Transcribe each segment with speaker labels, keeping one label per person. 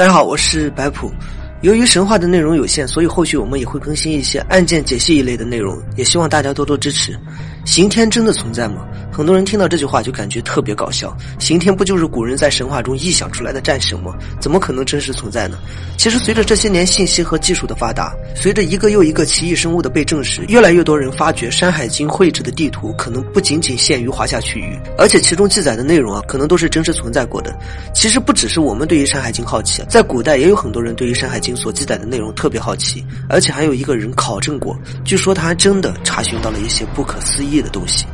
Speaker 1: 大家好，我是白普。由于神话的内容有限，所以后续我们也会更新一些案件解析一类的内容，也希望大家多多支持。刑天真的存在吗？很多人听到这句话就感觉特别搞笑。刑天不就是古人在神话中臆想出来的战神吗？怎么可能真实存在呢？其实随着这些年信息和技术的发达，随着一个又一个奇异生物的被证实，越来越多人发觉《山海经》绘制的地图可能不仅仅限于华夏区域，而且其中记载的内容啊，可能都是真实存在过的。其实不只是我们对于《山海经》好奇，在古代也有很多人对于《山海经》所记载的内容特别好奇，而且还有一个人考证过，据说他还真的查询到了一些不可思议的东西。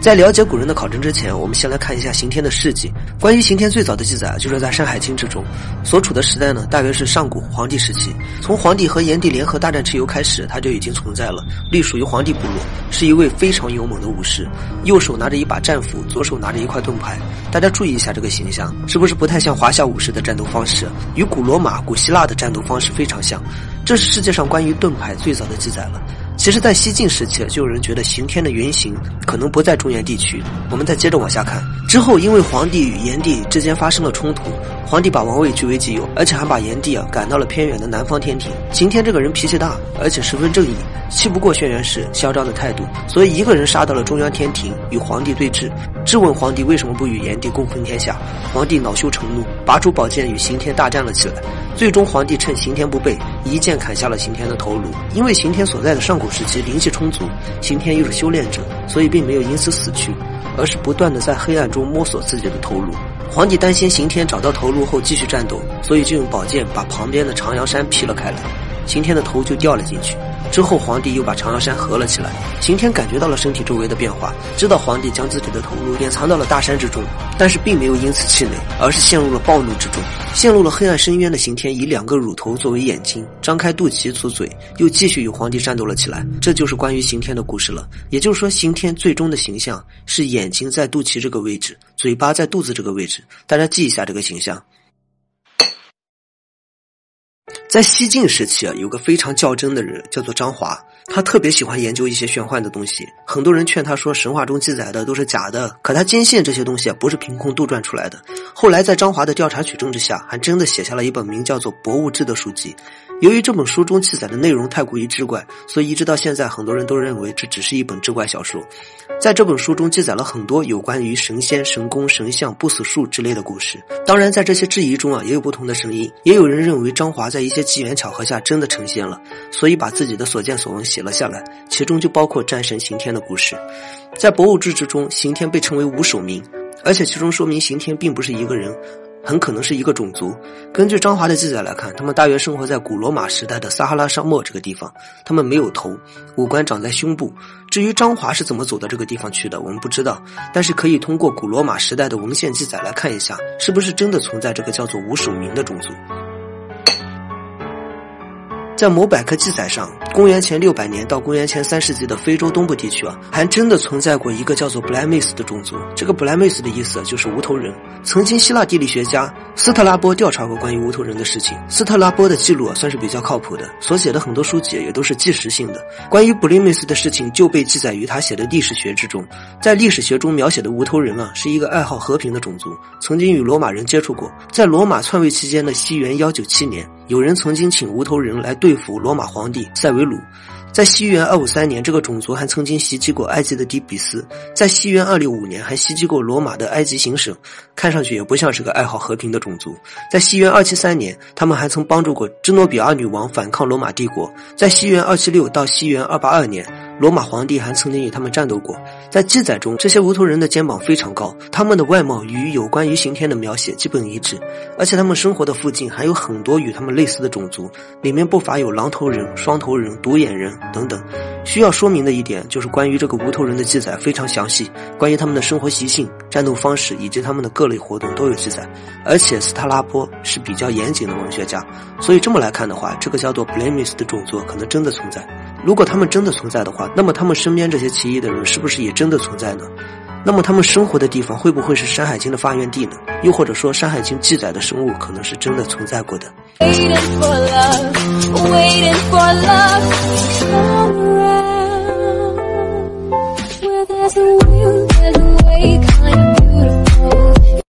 Speaker 1: 在了解古人的考证之前，我们先来看一下刑天的事迹。关于刑天最早的记载，就是在《山海经》之中。所处的时代呢，大约是上古黄帝时期。从黄帝和炎帝联合大战蚩尤开始，他就已经存在了，隶属于黄帝部落，是一位非常勇猛的武士，右手拿着一把战斧，左手拿着一块盾牌。大家注意一下这个形象，是不是不太像华夏武士的战斗方式？与古罗马、古希腊的战斗方式非常像。这是世界上关于盾牌最早的记载了。其实，在西晋时期，就有人觉得刑天的原型可能不在中原地区。我们再接着往下看，之后因为皇帝与炎帝之间发生了冲突，皇帝把王位据为己有，而且还把炎帝啊赶到了偏远的南方天庭。刑天这个人脾气大，而且十分正义，气不过轩辕氏嚣张的态度，所以一个人杀到了中央天庭与皇帝对峙，质问皇帝为什么不与炎帝共分天下。皇帝恼羞成怒，拔出宝剑与刑天大战了起来。最终，皇帝趁刑天不备，一剑砍下了刑天的头颅。因为刑天所在的上古时期灵气充足，刑天又是修炼者，所以并没有因此死去，而是不断的在黑暗中摸索自己的头颅。皇帝担心刑天找到头颅后继续战斗，所以就用宝剑把旁边的长阳山劈了开来，刑天的头就掉了进去。之后，皇帝又把长阳山合了起来。刑天感觉到了身体周围的变化，知道皇帝将自己的头颅掩藏到了大山之中，但是并没有因此气馁，而是陷入了暴怒之中。陷入了黑暗深渊的刑天以两个乳头作为眼睛，张开肚脐粗嘴，又继续与皇帝战斗了起来。这就是关于刑天的故事了。也就是说，刑天最终的形象是眼睛在肚脐这个位置，嘴巴在肚子这个位置。大家记一下这个形象。在西晋时期啊，有个非常较真的人，叫做张华。他特别喜欢研究一些玄幻的东西。很多人劝他说，神话中记载的都是假的。可他坚信这些东西，不是凭空杜撰出来的。后来在张华的调查取证之下，还真的写下了一本名叫做《博物志》的书籍。由于这本书中记载的内容太过于志怪，所以一直到现在，很多人都认为这只是一本志怪小说。在这本书中记载了很多有关于神仙、神功、神像、不死术之类的故事。当然，在这些质疑中啊，也有不同的声音。也有人认为张华在一些机缘巧合下真的成仙了，所以把自己的所见所闻写了下来，其中就包括战神刑天的故事。在《博物志》之中，刑天被称为五首名，而且其中说明刑天并不是一个人。很可能是一个种族。根据张华的记载来看，他们大约生活在古罗马时代的撒哈拉沙漠这个地方。他们没有头，五官长在胸部。至于张华是怎么走到这个地方去的，我们不知道。但是可以通过古罗马时代的文献记载来看一下，是不是真的存在这个叫做无首名的种族。在某百科记载上，公元前六百年到公元前三世纪的非洲东部地区啊，还真的存在过一个叫做布莱梅斯的种族。这个布莱梅斯的意思就是无头人。曾经希腊地理学家斯特拉波调查过关于无头人的事情。斯特拉波的记录啊，算是比较靠谱的，所写的很多书籍也都是纪实性的。关于布莱梅斯的事情就被记载于他写的历史学之中。在历史学中描写的无头人啊，是一个爱好和平的种族，曾经与罗马人接触过。在罗马篡位期间的西元幺九七年。有人曾经请无头人来对付罗马皇帝塞维鲁，在西元二五三年，这个种族还曾经袭击过埃及的底比斯，在西元二六五年还袭击过罗马的埃及行省，看上去也不像是个爱好和平的种族。在西元二七三年，他们还曾帮助过芝诺比阿女王反抗罗马帝国。在西元二七六到西元二八二年。罗马皇帝还曾经与他们战斗过。在记载中，这些无头人的肩膀非常高，他们的外貌与有关于刑天的描写基本一致，而且他们生活的附近还有很多与他们类似的种族，里面不乏有狼头人、双头人、独眼人等等。需要说明的一点就是，关于这个无头人的记载非常详细，关于他们的生活习性、战斗方式以及他们的各类活动都有记载。而且斯特拉波是比较严谨的文学家，所以这么来看的话，这个叫做 Blamis 的种族可能真的存在。如果他们真的存在的话，那么他们身边这些奇异的人是不是也真的存在呢？那么他们生活的地方会不会是《山海经》的发源地呢？又或者说，《山海经》记载的生物可能是真的存在过的？